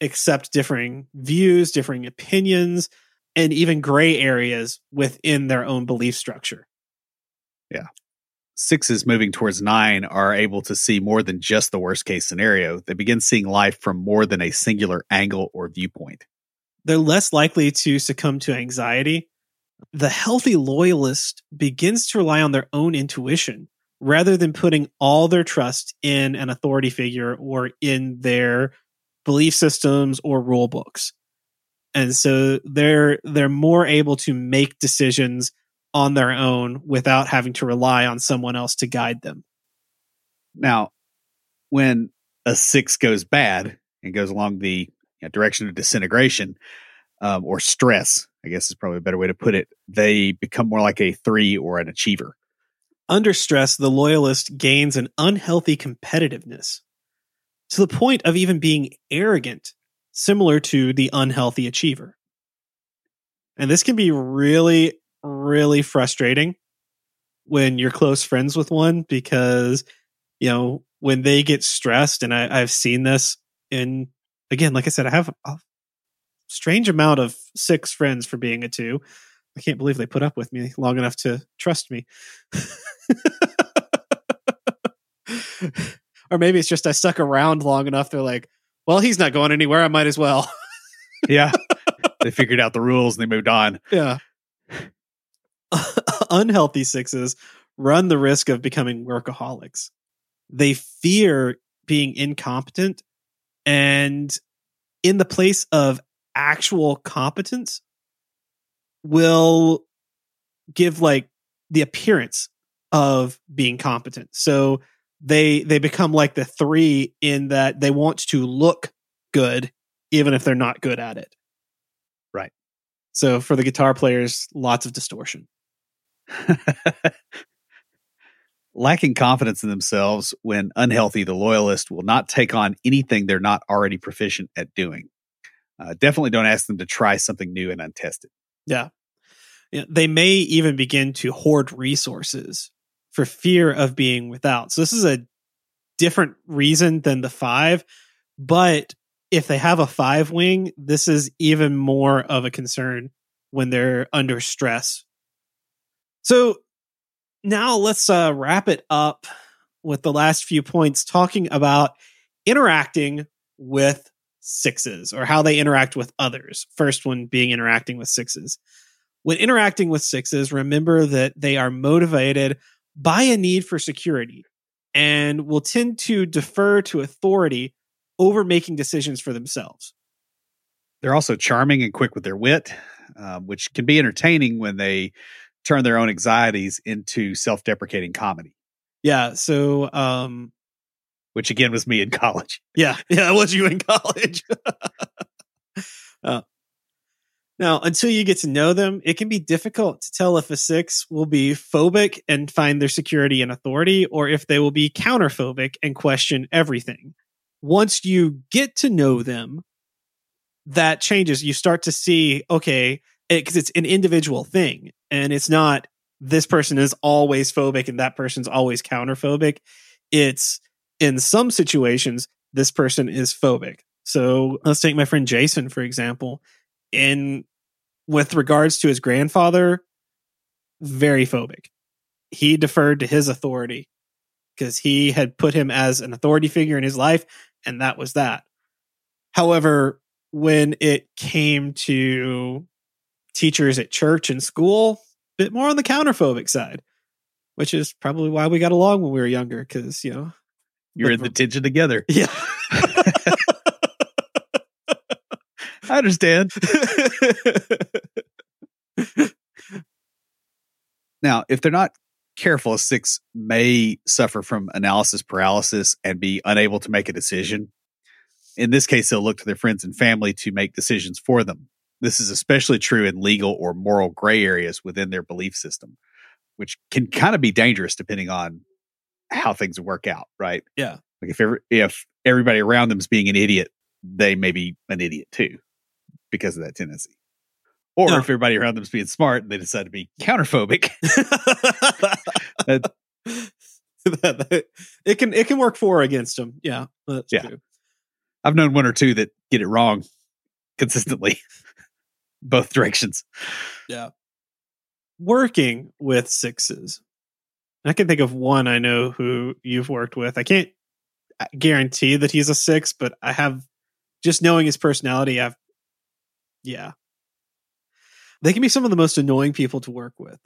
accept differing views, differing opinions, and even gray areas within their own belief structure. Yeah. Sixes moving towards nine are able to see more than just the worst case scenario. They begin seeing life from more than a singular angle or viewpoint. They're less likely to succumb to anxiety. The healthy loyalist begins to rely on their own intuition rather than putting all their trust in an authority figure or in their belief systems or rule books. And so they're they're more able to make decisions on their own without having to rely on someone else to guide them. Now, when a six goes bad and goes along the you know, direction of disintegration, um, or stress, I guess is probably a better way to put it, they become more like a three or an achiever. Under stress, the loyalist gains an unhealthy competitiveness to the point of even being arrogant, similar to the unhealthy achiever. And this can be really, really frustrating when you're close friends with one because, you know, when they get stressed, and I, I've seen this in, again, like I said, I have a strange amount of six friends for being a two. I can't believe they put up with me long enough to trust me. or maybe it's just I stuck around long enough. They're like, well, he's not going anywhere. I might as well. yeah. They figured out the rules and they moved on. Yeah. Unhealthy sixes run the risk of becoming workaholics. They fear being incompetent and in the place of actual competence will give like the appearance of being competent. So they they become like the 3 in that they want to look good even if they're not good at it. Right. So for the guitar players lots of distortion. Lacking confidence in themselves when unhealthy, the loyalist will not take on anything they're not already proficient at doing. Uh, definitely don't ask them to try something new and untested. Yeah. yeah. They may even begin to hoard resources for fear of being without. So this is a different reason than the five, but if they have a five wing, this is even more of a concern when they're under stress. So now let's uh, wrap it up with the last few points talking about interacting with sixes or how they interact with others. First one being interacting with sixes. When interacting with sixes, remember that they are motivated by a need for security and will tend to defer to authority over making decisions for themselves. They're also charming and quick with their wit, um, which can be entertaining when they turn their own anxieties into self-deprecating comedy. Yeah. So, um, which again was me in college. Yeah, yeah, it was you in college. uh, now, until you get to know them, it can be difficult to tell if a six will be phobic and find their security and authority, or if they will be counterphobic and question everything. Once you get to know them, that changes. You start to see, okay, because it, it's an individual thing, and it's not this person is always phobic and that person's always counterphobic. It's in some situations, this person is phobic. So let's take my friend Jason, for example. In with regards to his grandfather, very phobic. He deferred to his authority because he had put him as an authority figure in his life, and that was that. However, when it came to teachers at church and school, a bit more on the counterphobic side, which is probably why we got along when we were younger because, you know, you're in the tension together. Yeah. I understand. now, if they're not careful, a six may suffer from analysis paralysis and be unable to make a decision. In this case, they'll look to their friends and family to make decisions for them. This is especially true in legal or moral gray areas within their belief system, which can kind of be dangerous depending on how things work out, right? Yeah. Like if every, if everybody around them is being an idiot, they may be an idiot too because of that tendency. Or no. if everybody around them is being smart and they decide to be counterphobic. it can it can work for or against them. Yeah. yeah. True. I've known one or two that get it wrong consistently. Both directions. Yeah. Working with sixes I can think of one I know who you've worked with. I can't uh, guarantee that he's a six, but I have just knowing his personality. I've, yeah, they can be some of the most annoying people to work with.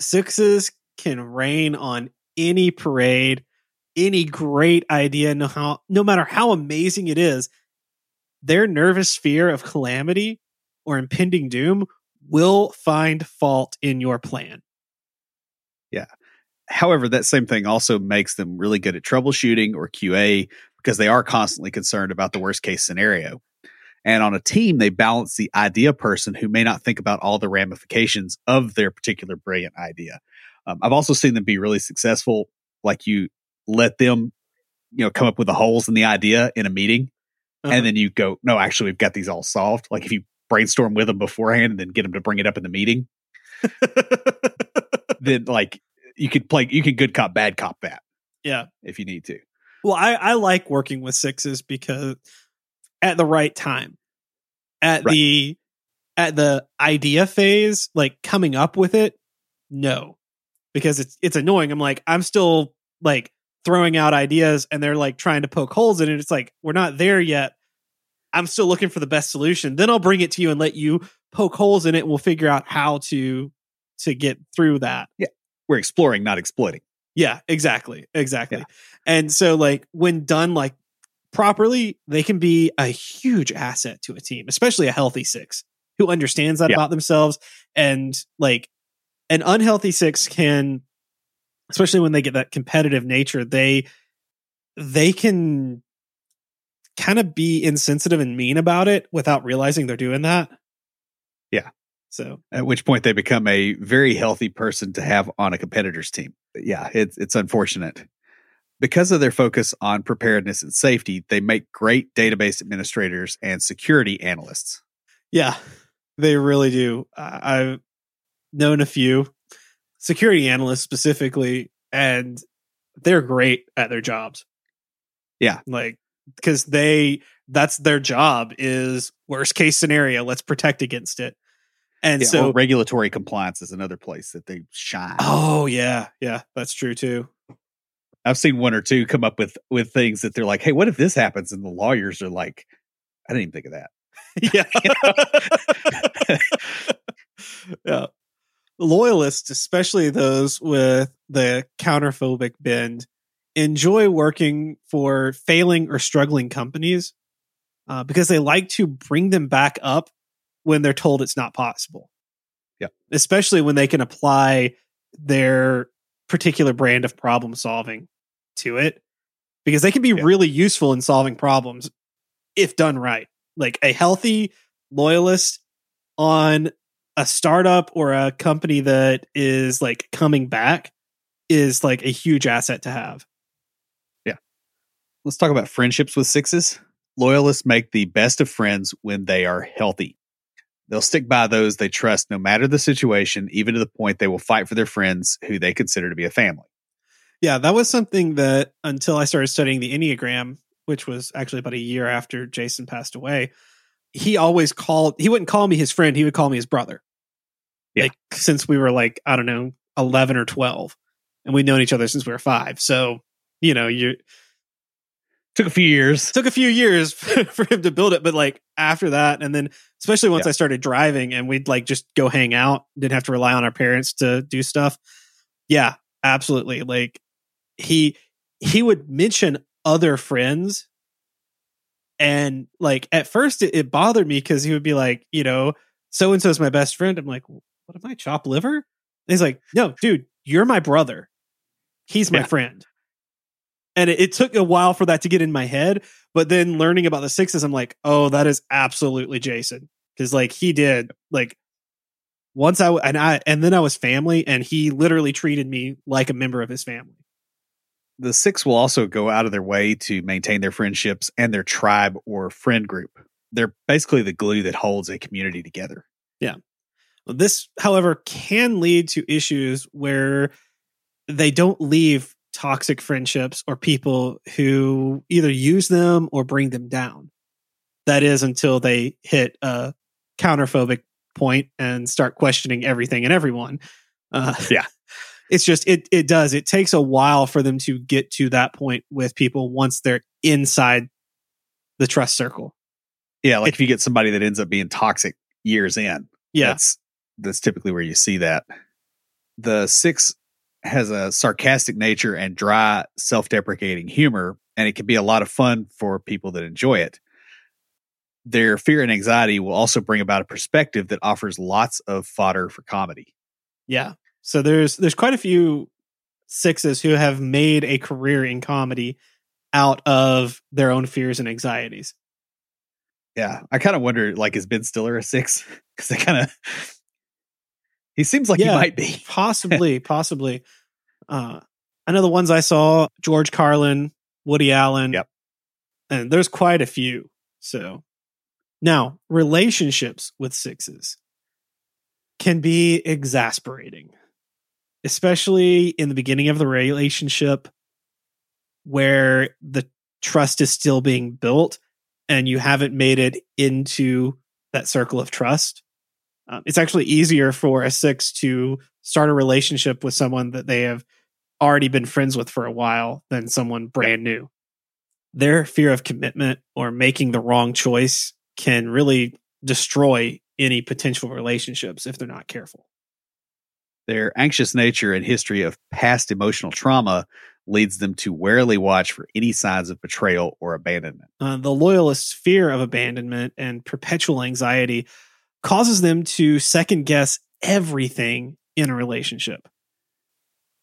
Sixes can rain on any parade, any great idea, no how no matter how amazing it is, their nervous fear of calamity or impending doom will find fault in your plan. Yeah. However, that same thing also makes them really good at troubleshooting or QA because they are constantly concerned about the worst case scenario. And on a team, they balance the idea person who may not think about all the ramifications of their particular brilliant idea. Um, I've also seen them be really successful. Like you let them, you know, come up with the holes in the idea in a meeting, Uh-huh. and then you go, no, actually, we've got these all solved. Like if you brainstorm with them beforehand and then get them to bring it up in the meeting, then like you could play, you can good cop, bad cop that yeah. if you need to. Well, I, I like working with sixes because at the right time, at Right. the at the idea phase, like coming up with it, no, because it's it's annoying. I'm like I'm still like throwing out ideas, and they're like trying to poke holes in it. It's like we're not there yet. I'm still looking for the best solution. Then I'll bring it to you and let you poke holes in it, and we'll figure out how to to get through that. Yeah, we're exploring, not exploiting. Yeah, exactly. Exactly. Yeah. And so like when done like properly, they can be a huge asset to a team, especially a healthy six who understands that Yeah. about themselves and like an unhealthy six can especially when they get that competitive nature, they they can kind of be insensitive and mean about it without realizing they're doing that. Yeah. So, At which point they become a very healthy person to have on a competitor's team. Yeah, it's it's unfortunate. Because of their focus on preparedness and safety, they make great database administrators and security analysts. Yeah, they really do. I've known a few security analysts specifically, and they're great at their jobs. Yeah. like because they that's their job is worst case scenario. Let's protect against it. And Yeah, so, or regulatory compliance is another place that they shine. oh yeah, yeah, that's true too. I've seen one or two come up with with things that they're like, "Hey, what if this happens?" And the lawyers are like, "I didn't even think of that." yeah. yeah. Loyalists, especially those with the counterphobic bend, enjoy working for failing or struggling companies uh, because they like to bring them back up when they're told it's not possible. Yeah. Especially when they can apply their particular brand of problem solving to it because they can be Yeah. really useful in solving problems if done right. Like a healthy loyalist on a startup or a company that is like coming back is like a huge asset to have. Let's talk about friendships with sixes. Loyalists make the best of friends when they are healthy. They'll stick by those they trust no matter the situation, even to the point they will fight for their friends who they consider to be a family. Yeah, that was something that until I started studying the Enneagram, which was actually about a year after Jason passed away, he always called, he wouldn't call me his friend, he would call me his brother. Yeah. Like since we were like, I don't know, 11 or 12. And we'd known each other since we were five. So, you know, you Took a few years. took a few years for him to build it, but like after that, and then especially once Yeah. I started driving and we'd like just go hang out, didn't have to rely on our parents to do stuff. Yeah, absolutely. Like he he would mention other friends, and like at first it, it bothered me because he would be like, you know, so and so is my best friend. I'm like, what am I, chop liver? And he's like, no, dude, you're my brother. He's my Yeah. friend. And it, it took a while for that to get in my head, but then learning about the sixes, I'm like, oh, that is absolutely Jason because like he did like once i and I and then I was family, and he literally treated me like a member of his family. The six will also go out of their way to maintain their friendships and their tribe or friend group. They're basically the glue that holds a community together. Yeah. This, however, can lead to issues where they don't leave toxic friendships or people who either use them or bring them down. That is until they hit a counterphobic point and start questioning everything and everyone. Uh, Yeah. It's just it it does. It takes a while for them to get to that point with people once they're inside the trust circle. Yeah, like if you get somebody that ends up being toxic years in, Yeah. that's that's typically where you see that. The six has a sarcastic nature and dry, self-deprecating humor, and it can be a lot of fun for people that enjoy it. Their fear and anxiety will also bring about a perspective that offers lots of fodder for comedy. Yeah. So there's there's quite a few sixes who have made a career in comedy out of their own fears and anxieties. Yeah, I kind of wonder, like, is Ben Stiller a six? Because I kind of he seems like Yeah. he might be. possibly, possibly. Uh, I know the ones I saw: George Carlin, Woody Allen. Yep. and there's quite a few. So now relationships with sixes can be exasperating, especially in the beginning of the relationship where the trust is still being built and you haven't made it into that circle of trust. Um, it's actually easier for a six to start a relationship with someone that they have already been friends with for a while than someone brand new. Their fear of commitment or making the wrong choice can really destroy any potential relationships if they're not careful. Their anxious nature and history of past emotional trauma leads them to warily watch for any signs of betrayal or abandonment. Uh, the loyalist's fear of abandonment and perpetual anxiety causes them to second guess everything in a relationship.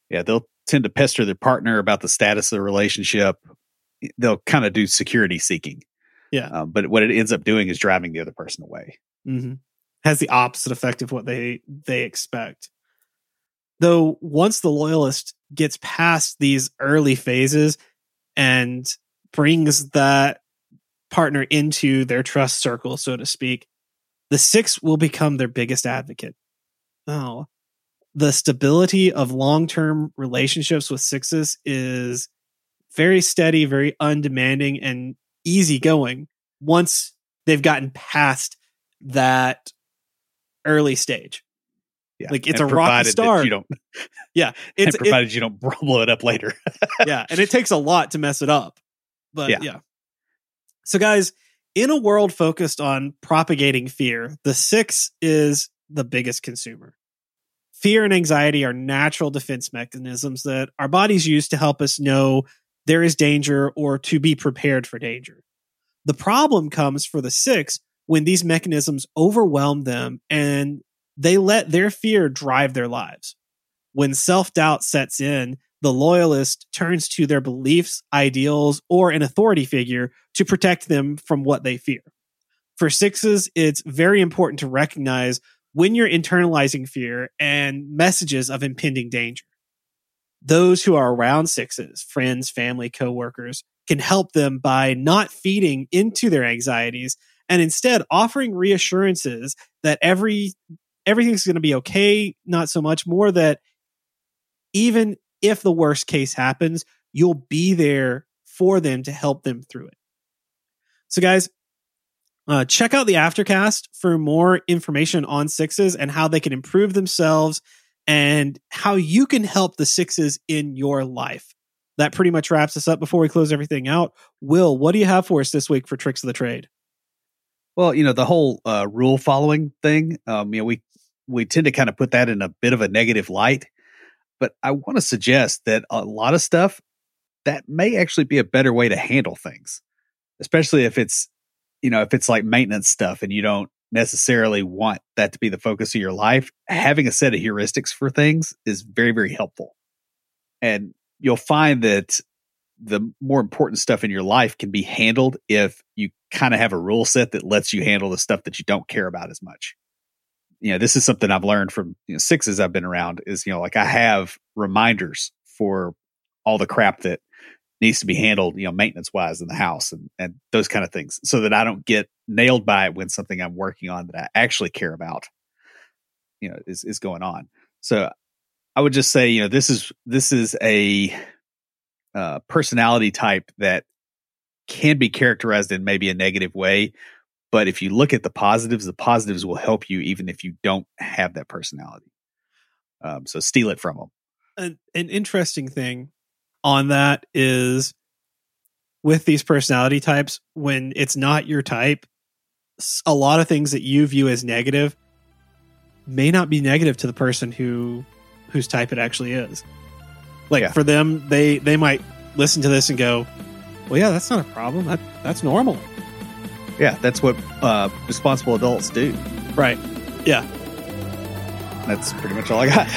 Yeah, they'll tend to pester their partner about the status of the relationship. They'll kind of do security seeking. Yeah. Um, but what it ends up doing is driving the other person away. hmm Has the opposite effect of what they they expect. Though once the loyalist gets past these early phases and brings that partner into their trust circle, so to speak, the six will become their biggest advocate. Oh, the stability of long term relationships with sixes is very steady, very undemanding, and easygoing once they've gotten past that early stage. Yeah, Like, it's And a rocky star. You don't, Yeah, and it's it, provided you don't blow it up later. yeah, and it takes a lot to mess it up. But Yeah. yeah. So guys, in a world focused on propagating fear, the 6 is the biggest consumer. Fear and anxiety are natural defense mechanisms that our bodies use to help us know there is danger or to be prepared for danger. The problem comes for the 6 when these mechanisms overwhelm them and they let their fear drive their lives. When self doubt sets in, the loyalist turns to their beliefs, ideals, or an authority figure to protect them from what they fear. For sixes, it's very important to recognize when you're internalizing fear and messages of impending danger. Those who are around sixes, friends, family, coworkers, can help them by not feeding into their anxieties and instead offering reassurances that every everything's going to be okay, not so much more that even if the worst case happens, you'll be there for them to help them through it. So, guys, uh, check out the Aftercast for more information on sixes and how they can improve themselves and how you can help the sixes in your life. That pretty much wraps us up before we close everything out. Will, what do you have for us this week for Tricks of the Trade? Well, you know, the whole uh, rule following thing, um, you know, we we tend to kind of put that in a bit of a negative light, but I want to suggest that a lot of stuff that may actually be a better way to handle things, especially if it's, you know, if it's like maintenance stuff and you don't necessarily want that to be the focus of your life. Having a set of heuristics for things is very, very helpful, and you'll find that the more important stuff in your life can be handled if you kind of have a rule set that lets you handle the stuff that you don't care about as much. You know, this is something I've learned from you know, sixes I've been around is, you know, like I have reminders for all the crap that needs to be handled, you know, maintenance wise in the house and, and those kind of things so that I don't get nailed by it when something I'm working on that I actually care about, you know, is, is going on. So I would just say, you know, this is, this is a, uh, personality type that can be characterized in maybe a negative way. But if you look at the positives, the positives will help you even if you don't have that personality. Um, so steal it from them. an, an interesting thing on that is with these personality types when it's not your type a lot of things that you view as negative may not be negative to the person who whose type it actually is like Yeah. for them they they might listen to this and go well yeah that's not a problem that that's normal Yeah, that's what uh, responsible adults do. right yeah That's pretty much all I got.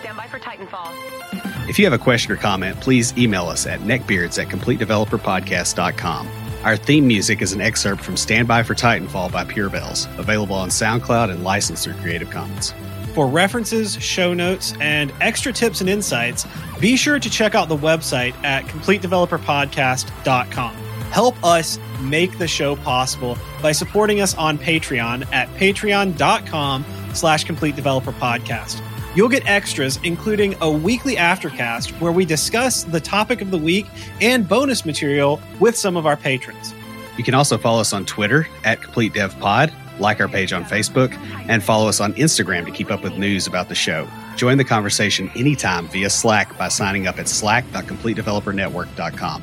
Stand by for Titanfall. If you have a question or comment, please email us at neckbeards at completedeveloperpodcast.com. Our theme music is an excerpt from Stand By for Titanfall by Pure Bells, available on SoundCloud and licensed through Creative Commons. For references, show notes, and extra tips and insights, be sure to check out the website at CompleteDeveloperPodcast.com. Help us make the show possible by supporting us on Patreon at patreon.com slash Complete Developer Podcast. You'll get extras, including a weekly aftercast where we discuss the topic of the week and bonus material with some of our patrons. You can also follow us on Twitter at Complete Dev Pod, like our page on Facebook, and follow us on Instagram to keep up with news about the show. Join the conversation anytime via Slack by signing up at slack.completedevelopernetwork.com.